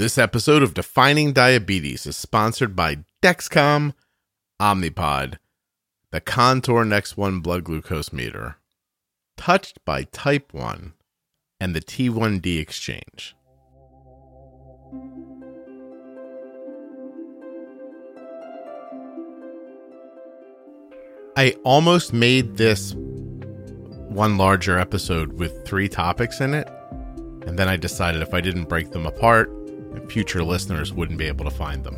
This episode of Defining Diabetes is sponsored by Dexcom Omnipod, the Contour Next One blood glucose meter, Touched by Type 1, and the T1D Exchange. I almost made this one larger episode with three topics in it, and then I decided if I didn't break them apart, future listeners wouldn't be able to find them.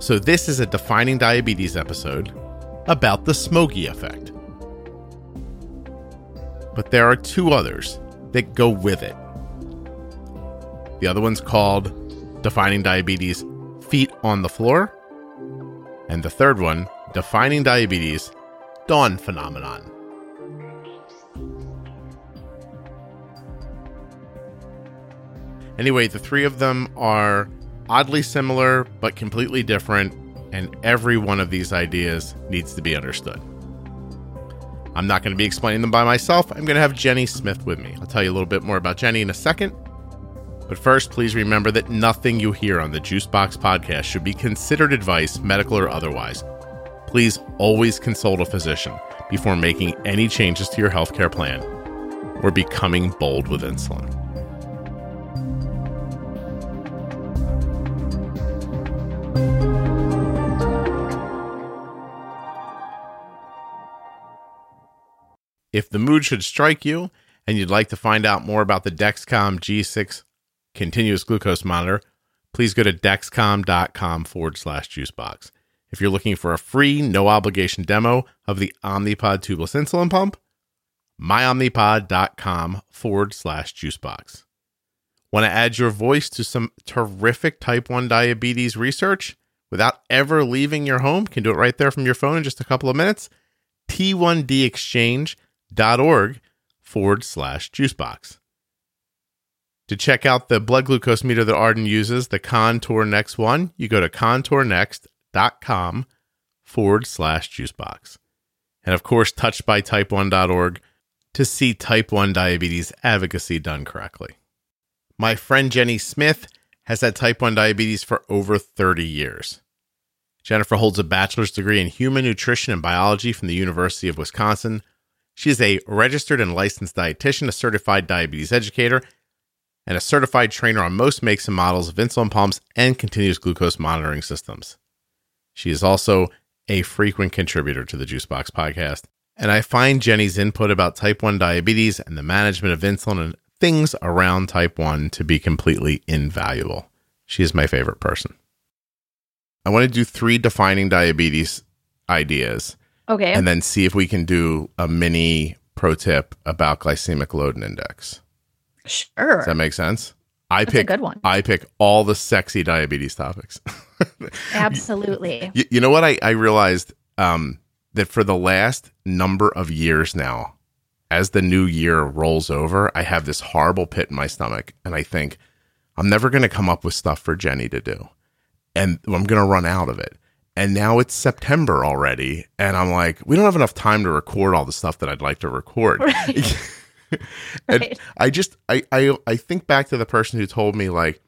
So, this is a defining diabetes episode about the smoky effect. But there are two others that go with it. The other one's called Defining Diabetes Feet on the Floor. And the third one, Defining Diabetes Dawn Phenomenon. Anyway, the three of them are oddly similar but completely different, and every one of these ideas needs to be understood. I'm not going to be explaining them by myself. I'm going to have Jenny Smith with me. I'll tell you a little bit more about Jenny in a second. But first, please remember that nothing you hear on the Juicebox podcast should be considered advice, medical or otherwise. Please always consult a physician before making any changes to your healthcare plan or becoming bold with insulin. If the mood should strike you and you'd like to find out more about the Dexcom G6 continuous glucose monitor, please go to dexcom.com forward slash juicebox. If you're looking for a free, no obligation demo of the Omnipod tubeless insulin pump, myomnipod.com forward slash juicebox. Want to add your voice to some terrific type 1 diabetes research without ever leaving your home? Can do it right there from your phone in just a couple of minutes. T1D Exchange org forward slash juicebox. To check out the blood glucose meter that Arden uses, the Contour Next one, you go to contournext.com forward slash juicebox. And of course, touchedbytype1.org to see type 1 diabetes advocacy done correctly. My friend Jenny Smith has had type 1 diabetes for over 30 years. Jennifer holds a bachelor's degree in human nutrition and biology from the University of Wisconsin she is a registered and licensed dietitian, a certified diabetes educator, and a certified trainer on most makes and models of insulin pumps and continuous glucose monitoring systems. She is also a frequent contributor to the Juicebox podcast, and I find Jenny's input about type 1 diabetes and the management of insulin and things around type 1 to be completely invaluable. She is my favorite person. I want to do three defining diabetes ideas Okay. And then see if we can do a mini pro tip about glycemic load and index. Sure. Does that make sense? I That's pick a good one. I pick all the sexy diabetes topics. Absolutely. You, you know what I, I realized um, that for the last number of years now, as the new year rolls over, I have this horrible pit in my stomach, and I think I'm never going to come up with stuff for Jenny to do, and I'm going to run out of it and now it's September already, and I'm like, we don't have enough time to record all the stuff that I'd like to record. Right. and right. I just I, I I think back to the person who told me like,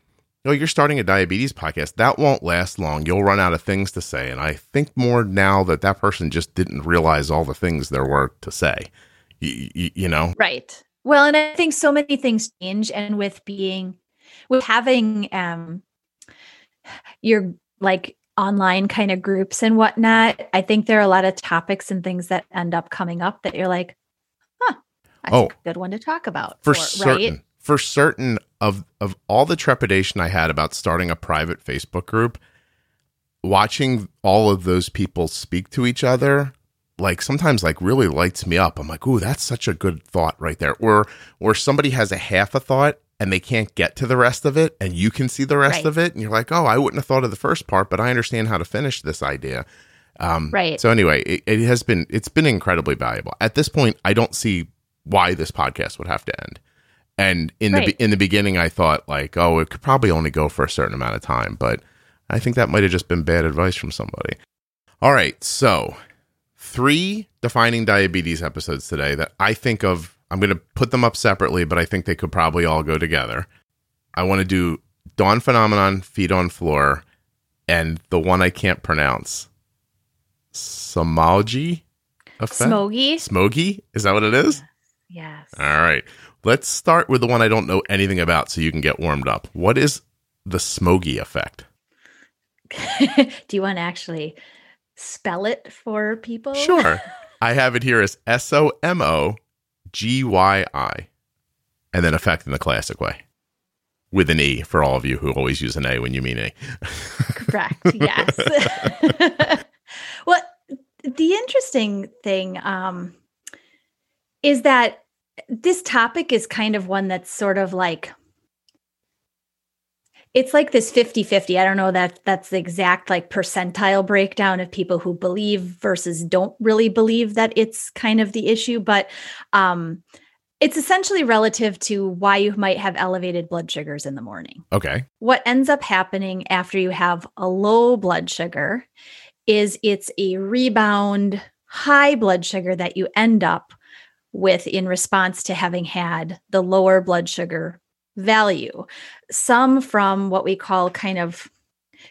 "Oh, you're starting a diabetes podcast. That won't last long. You'll run out of things to say." And I think more now that that person just didn't realize all the things there were to say. Y- y- you know, right? Well, and I think so many things change, and with being with having um your like online kind of groups and whatnot, I think there are a lot of topics and things that end up coming up that you're like, huh, that's oh, a good one to talk about. For, certain. Right? For certain of of all the trepidation I had about starting a private Facebook group, watching all of those people speak to each other like sometimes like really lights me up. I'm like, ooh, that's such a good thought right there. Or or somebody has a half a thought and they can't get to the rest of it and you can see the rest right. of it and you're like oh i wouldn't have thought of the first part but i understand how to finish this idea. Um, right. so anyway it, it, has been it's been incredibly valuable. At this point i don't see why this podcast would have to end. And in right. the in the beginning i thought like oh it could probably only go for a certain amount of time but i think that might have just been bad advice from somebody. All right so three defining diabetes episodes today that i think of I'm going to put them up separately, but I think they could probably all go together. I want to do Dawn Phenomenon, Feet on Floor, and the one I can't pronounce. Somalji effect? Smogy. Smogy? Is that what it is? Yes. All right. Let's start with the one I don't know anything about so you can get warmed up. What is the smogy effect? Do you want to actually spell it for people? Sure. I have it here as S O M O G Y I, and then effect in the classic way with an E for all of you who always use an A when you mean A. Correct. Yes. well, the interesting thing um, is that this topic is kind of one that's sort of like it's like this 50-50 i don't know that that's the exact like percentile breakdown of people who believe versus don't really believe that it's kind of the issue but um it's essentially relative to why you might have elevated blood sugars in the morning Okay. what ends up happening after you have a low blood sugar is it's a rebound high blood sugar that you end up with in response to having had the lower blood sugar value. Some from what we call kind of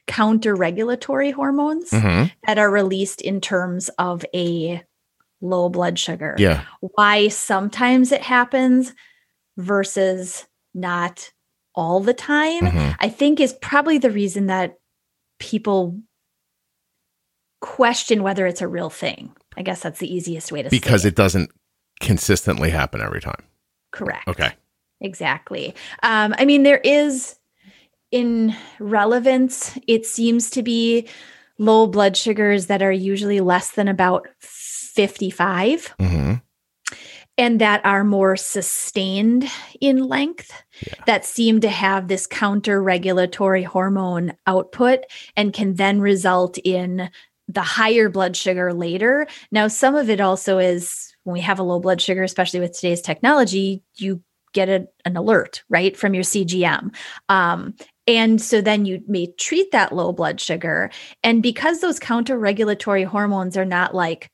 counter regulatory hormones Mhm. that are released in terms of a low blood sugar. Yeah. Why sometimes it happens versus not all the time, Mhm. I think is probably the reason that people question whether it's a real thing. I guess that's the easiest way to Because it doesn't consistently happen every time. correct. Okay. Exactly. Um, I mean, there is in relevance, it seems to be low blood sugars that are usually less than about 55 hmm and that are more sustained in length Yeah. that seem to have this counter regulatory hormone output and can then result in the higher blood sugar later. Now, some of it also is when we have a low blood sugar, especially with today's technology, you get a, an alert, right, from your CGM. Um, and so then you may treat that low blood sugar. And because those counter regulatory hormones are not like,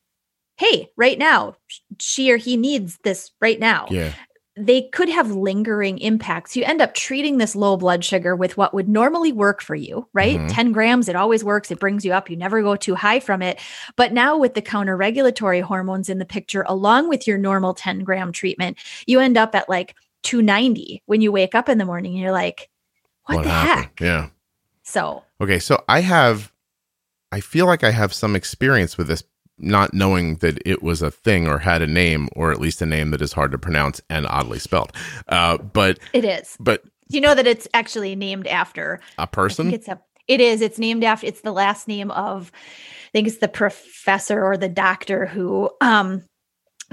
hey, right now, she or he needs this right now Yeah. they could have lingering impacts. You end up treating this low blood sugar with what would normally work for you, right? Mhm. 10 grams, it always works. It brings you up. You never go too high from it. But now, with the counter regulatory hormones in the picture, along with your normal 10 gram treatment, you end up at like 290 when you wake up in the morning and you're like, what, the happened? heck? Yeah. So, Okay, so I have, I feel like I have some experience with this, not knowing that it was a thing or had a name, or at least a name that is hard to pronounce and oddly spelled. Uh, but it is. but Do you know that it's actually named after a person, it's a it is. It's named after it's the last name of I think it's the professor or the doctor who um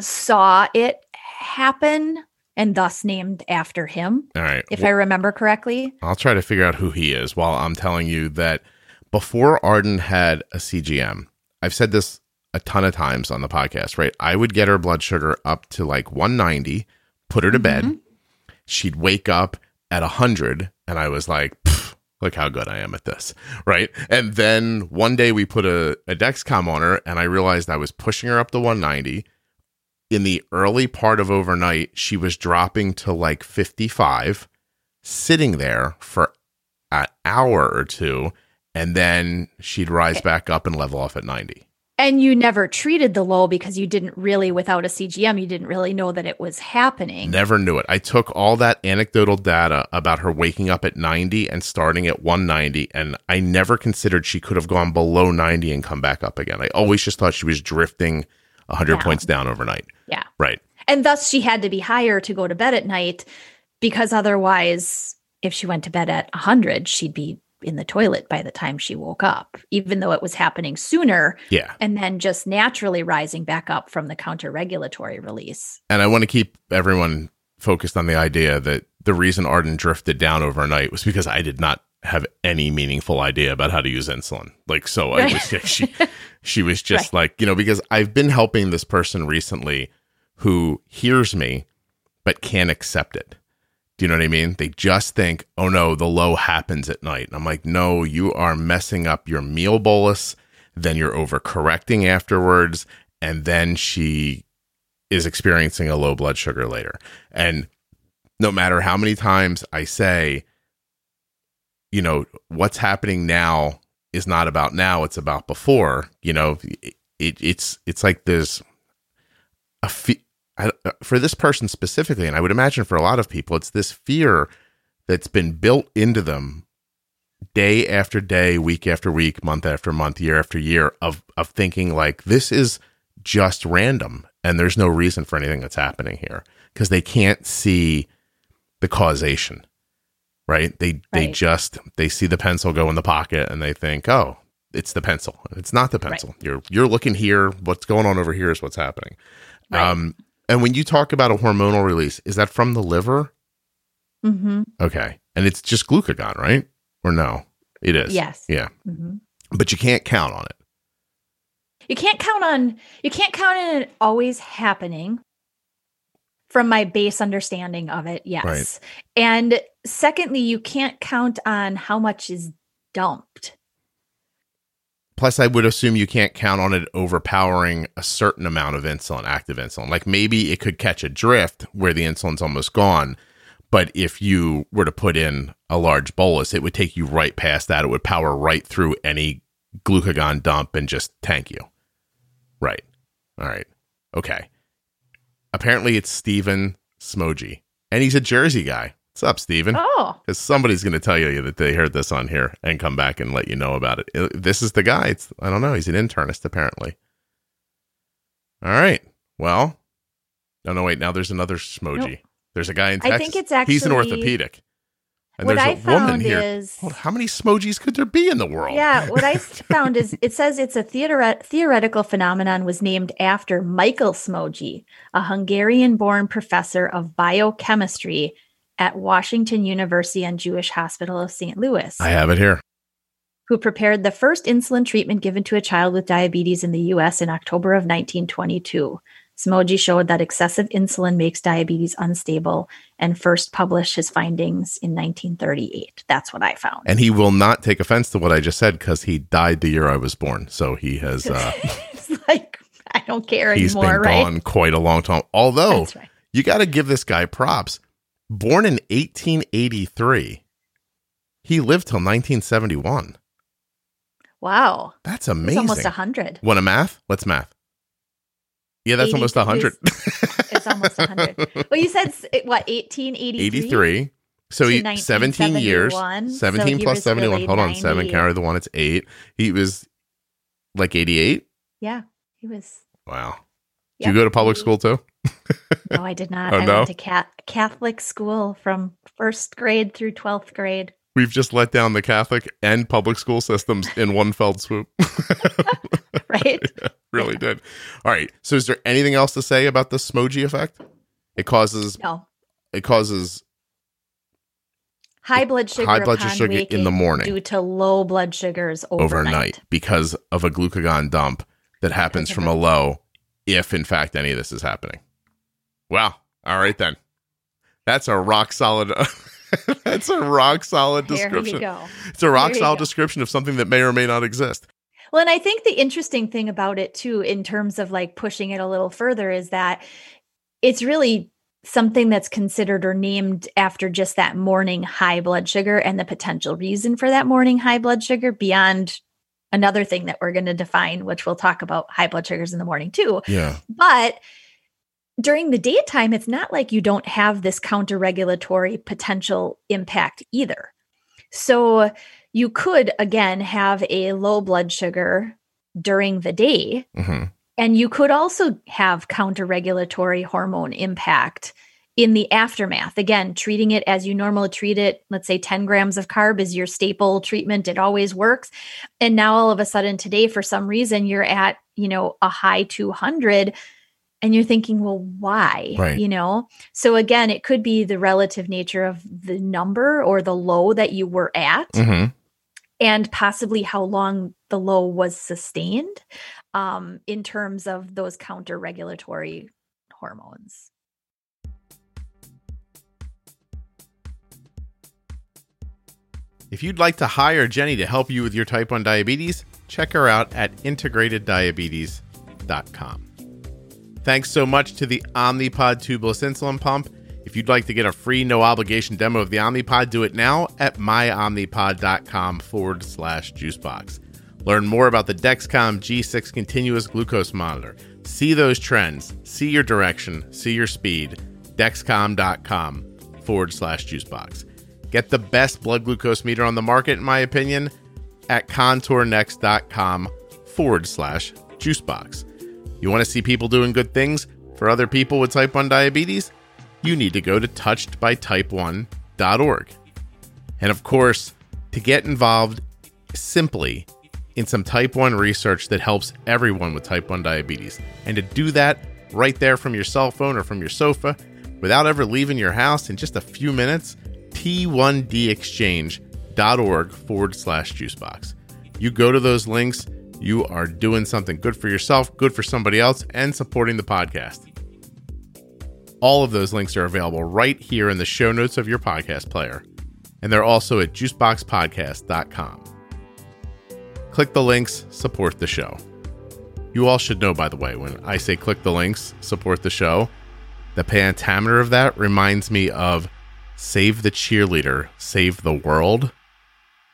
saw it happen and thus named after him, all right. if I remember correctly. I'll try to figure out who he is while I'm telling you that before Arden had a CGM, I've said this a ton of times on the podcast, right? I would get her blood sugar up to like 190, put her to bed. Mhm. She'd wake up at 100, and I was like, look how good I am at this, right? And then one day we put a, a Dexcom on her, and I realized I was pushing her up to 190. In the early part of overnight, she was dropping to like 55 sitting there for an hour or two, and then she'd rise back up and level off at 90. And you never treated the low because you didn't really, without a CGM, you didn't really know that it was happening. Never knew it. I took all that anecdotal data about her waking up at 90 and starting at 190, and I never considered she could have gone below 90 and come back up again. I always just thought she was drifting 100 Down. points down overnight. Yeah. Right. And thus she had to be higher to go to bed at night because otherwise, if she went to bed at 100, she'd be in the toilet by the time she woke up, even though it was happening sooner Yeah. and then just naturally rising back up from the counter regulatory release. And I want to keep everyone focused on the idea that the reason Arden drifted down overnight was because I did not have any meaningful idea about how to use insulin. Like, so I was, she, she was just like, you know, because I've been helping this person recently who hears me, but can't accept it. Do you know what I mean? They just think, oh no, the low happens at night. And I'm like, no, you are messing up your meal bolus. Then you're overcorrecting afterwards. And then she is experiencing a low blood sugar later. And no matter how many times I say, you know, what's happening now is not about now, it's about before. You know, it, it it's it's like there's a fe- I, uh, for this person specifically, and I would imagine for a lot of people, it's this fear that's been built into them day after day, week after week, month after month, year after year of of thinking like this is just random and there's no reason for anything that's happening here because they can't see the causation. Right? They they just they see the pencil go in the pocket and they think, "Oh, it's the pencil." It's not the pencil. You're you're looking here, what's going on over here is what's happening. Right. Um and when you talk about a hormonal release, is that from the liver? hmm Okay. And it's just glucagon, right? Or no? It is. Yes. Yeah. hmm But you can't count on it. You can't count on you can't count on it always happening. From my base understanding of it, yes. Right. And secondly, you can't count on how much is dumped. Plus, I would assume you can't count on it overpowering a certain amount of insulin, active insulin. Like maybe it could catch a drift where the insulin's almost gone. But if you were to put in a large bolus, it would take you right past that. It would power right through any glucagon dump and just tank you. Right. All right. Okay. Apparently, it's Steven Smoji, and he's a Jersey guy. What's up, Steven? Oh, because somebody's going to tell you that they heard this on here and come back and let you know about it. Uh, This is the guy. It's I don't know. He's an internist apparently. All right. Well, no, no, wait. Now there's another Smoji. Nope. There's a guy in I think it's actually. he's an orthopedic. And what there's I a woman found here. is on, how many Smojis could there be in the world? Yeah, what I found is it says it's a theoret- theoretical phenomenon was named after Michael Smoji, a Hungarian-born professor of biochemistry at Washington University and Jewish Hospital of St. Louis, I have it here. who prepared the first insulin treatment given to a child with diabetes in the US in October of 1922. Smoji showed that excessive insulin makes diabetes unstable and first published his findings in 1938. That's what I found. And he will not take offense to what I just said because he died the year I was born. So he has uh, it's like I don't care he's anymore, He's been right? gone quite a long time. Although right. you got to give this guy props. Born in 1883, he lived till 1971. Wow. That's It's amazing. almost a hundred. Want a math? Let's math. Yeah, that's 80 almost a 100. It's almost a hundred. Well, you said what? 1883? 83. So he 17 years. 1971, so 17 he plus was 71. really Hold on. 7 90. carry the one. It's 8. He was like 88. Yeah, he was. Wow. Did Yep. you go to public school too? No, I did not. Oh, I no? went to cat- Catholic school from first grade through twelfth grade. We've just let down the Catholic and public school systems in one fell swoop. Right? really did. All right. So is there anything else to say about the Smoji effect? It causes No. it causes High blood sugar. high blood sugar in the morning due to low blood sugars overnight, overnight. because of a glucagon dump that happens from a- low if in fact any of this is happening. Wow. All right then. That's a rock solid that's a rock solid description. go. It's a rock solid go. description of something that may or may not exist. Well, and I think the interesting thing about it too, in terms of like pushing it a little further, is that it's really something that's considered or named after just that morning high blood sugar and the potential reason for that morning high blood sugar beyond another thing that we're going to define, which we'll talk about high blood sugars in the morning too. Yeah. But during the daytime, it's not like you don't have this counter regulatory potential impact either. So you could, again, have a low blood sugar during the day, hmm and you could also have counter regulatory hormone impact in the aftermath. Again, treating it as you normally treat it, let's say 10 grams of carb is your staple treatment, it always works. And now all of a sudden today, for some reason, you're at, you know, a high 200 and you're thinking, well, why? Right. You know? So again, it could be the relative nature of the number or the low that you were at hmm and possibly how long the low was sustained um, in terms of those counter regulatory hormones. If you'd like to hire Jenny to help you with your type 1 diabetes, check her out at integrateddiabetes.com. Thanks so much to the Omnipod tubeless insulin pump. If you'd like to get a free, no obligation demo of the Omnipod, do it now at myomnipod.com forward slash juicebox. Learn more about the Dexcom G6 continuous glucose monitor. See those trends, see your direction, see your speed. Dexcom.com forward slash juicebox. Get the best blood glucose meter on the market, in my opinion, at contournext.com forward slash juicebox. You want to see people doing good things for other people with type 1 diabetes? You need to go to touchedbytype1.org. And of course, to get involved simply in some type 1 research that helps everyone with type 1 diabetes. And to do that right there from your cell phone or from your sofa without ever leaving your house in just a few minutes, t1dexchange.org forward slash juicebox. You go to those links, you are doing something good for yourself, good for somebody else, and supporting the podcast. All of those links are available right here in the show notes of your podcast player, and they're also at juiceboxpodcast.com. Click the links, support the show. You all should know, by the way, when I say click the links, support the show, the pentameter of that reminds me of Save the Cheerleader, Save the World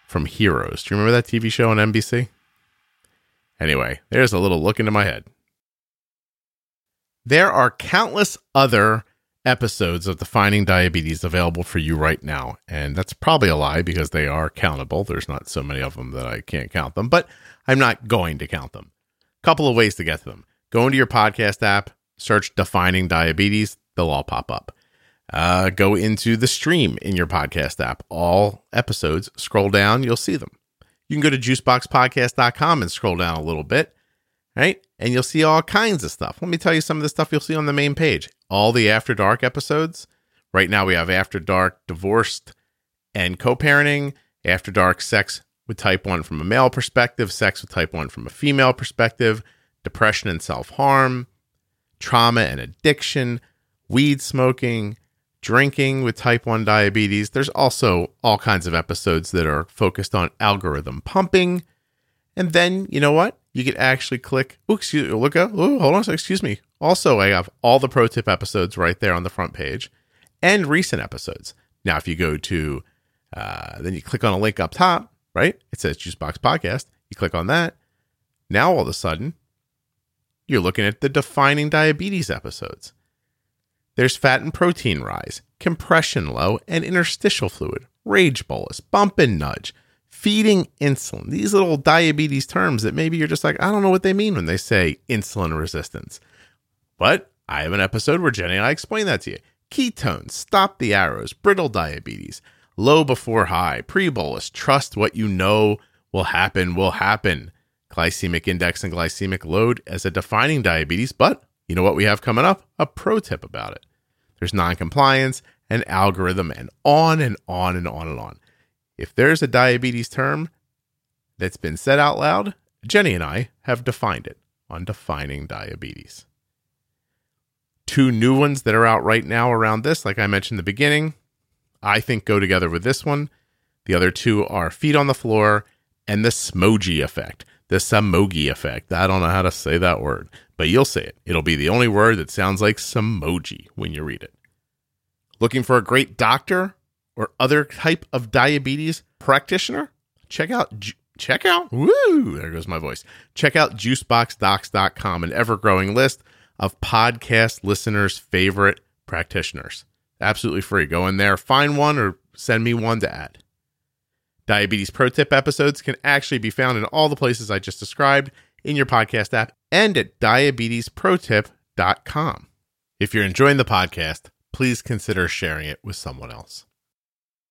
from Heroes. Do you remember that TV show on NBC? Anyway, there's a little look into my head. There are countless other episodes of Defining Diabetes available for you right now. And that's probably a lie because they are countable. There's not so many of them that I can't count them, but I'm not going to count them. A Couple of ways to get to them. Go into your podcast app, search Defining Diabetes, they'll all pop up. Uh, go into the stream in your podcast app. All episodes, scroll down, you'll see them. You can go to juiceboxpodcast.com and scroll down a little bit, right? And you'll see all kinds of stuff. Let me tell you some of the stuff you'll see on the main page. All the After Dark episodes. Right now, we have After Dark Divorced and Co parenting, After Dark Sex with Type 1 from a male perspective, Sex with Type 1 from a female perspective, Depression and Self Harm, Trauma and Addiction, Weed Smoking, drinking with type 1 diabetes. There's also all kinds of episodes that are focused on algorithm pumping. And then, you know what? You could actually click, oh, excuse look up, oh, hold on, excuse me. Also, I have all the pro tip episodes right there on the front page and recent episodes. Now, if you go to, uh, then you click on a link up top, right? It says Juicebox Podcast. You click on that. Now, all of a sudden, you're looking at the defining diabetes episodes. There's fat and protein rise, compression low, and interstitial fluid, rage bolus, bump and nudge, feeding insulin. These little diabetes terms that maybe you're just like, I don't know what they mean when they say insulin resistance. But I have an episode where Jenny and I explain that to you. Ketones, stop the arrows, brittle diabetes, low before high, pre bolus, trust what you know will happen, will happen. Glycemic index and glycemic load as a defining diabetes, but you know what we have coming up? A pro tip about it. There's non-compliance and algorithm and on and on and on and on. If there's a diabetes term that's been said out loud, Jenny and I have defined it on defining diabetes. Two new ones that are out right now around this, like I mentioned in the beginning, I think go together with this one. The other two are Feet on the Floor and the Smoji Effect. The Samogi Effect. I don't know how to say that word but you'll say it. It'll be the only word that sounds like Samoji when you read it. Looking for a great doctor or other type of diabetes practitioner? Check out check out woo there goes my voice. Check out juiceboxdocs.com an ever-growing list of podcast listeners' favorite practitioners. Absolutely free. Go in there, find one or send me one to add. Diabetes Pro Tip episodes can actually be found in all the places I just described in your podcast app and at diabetesprotip.com. If you're enjoying the podcast, please consider sharing it with someone else.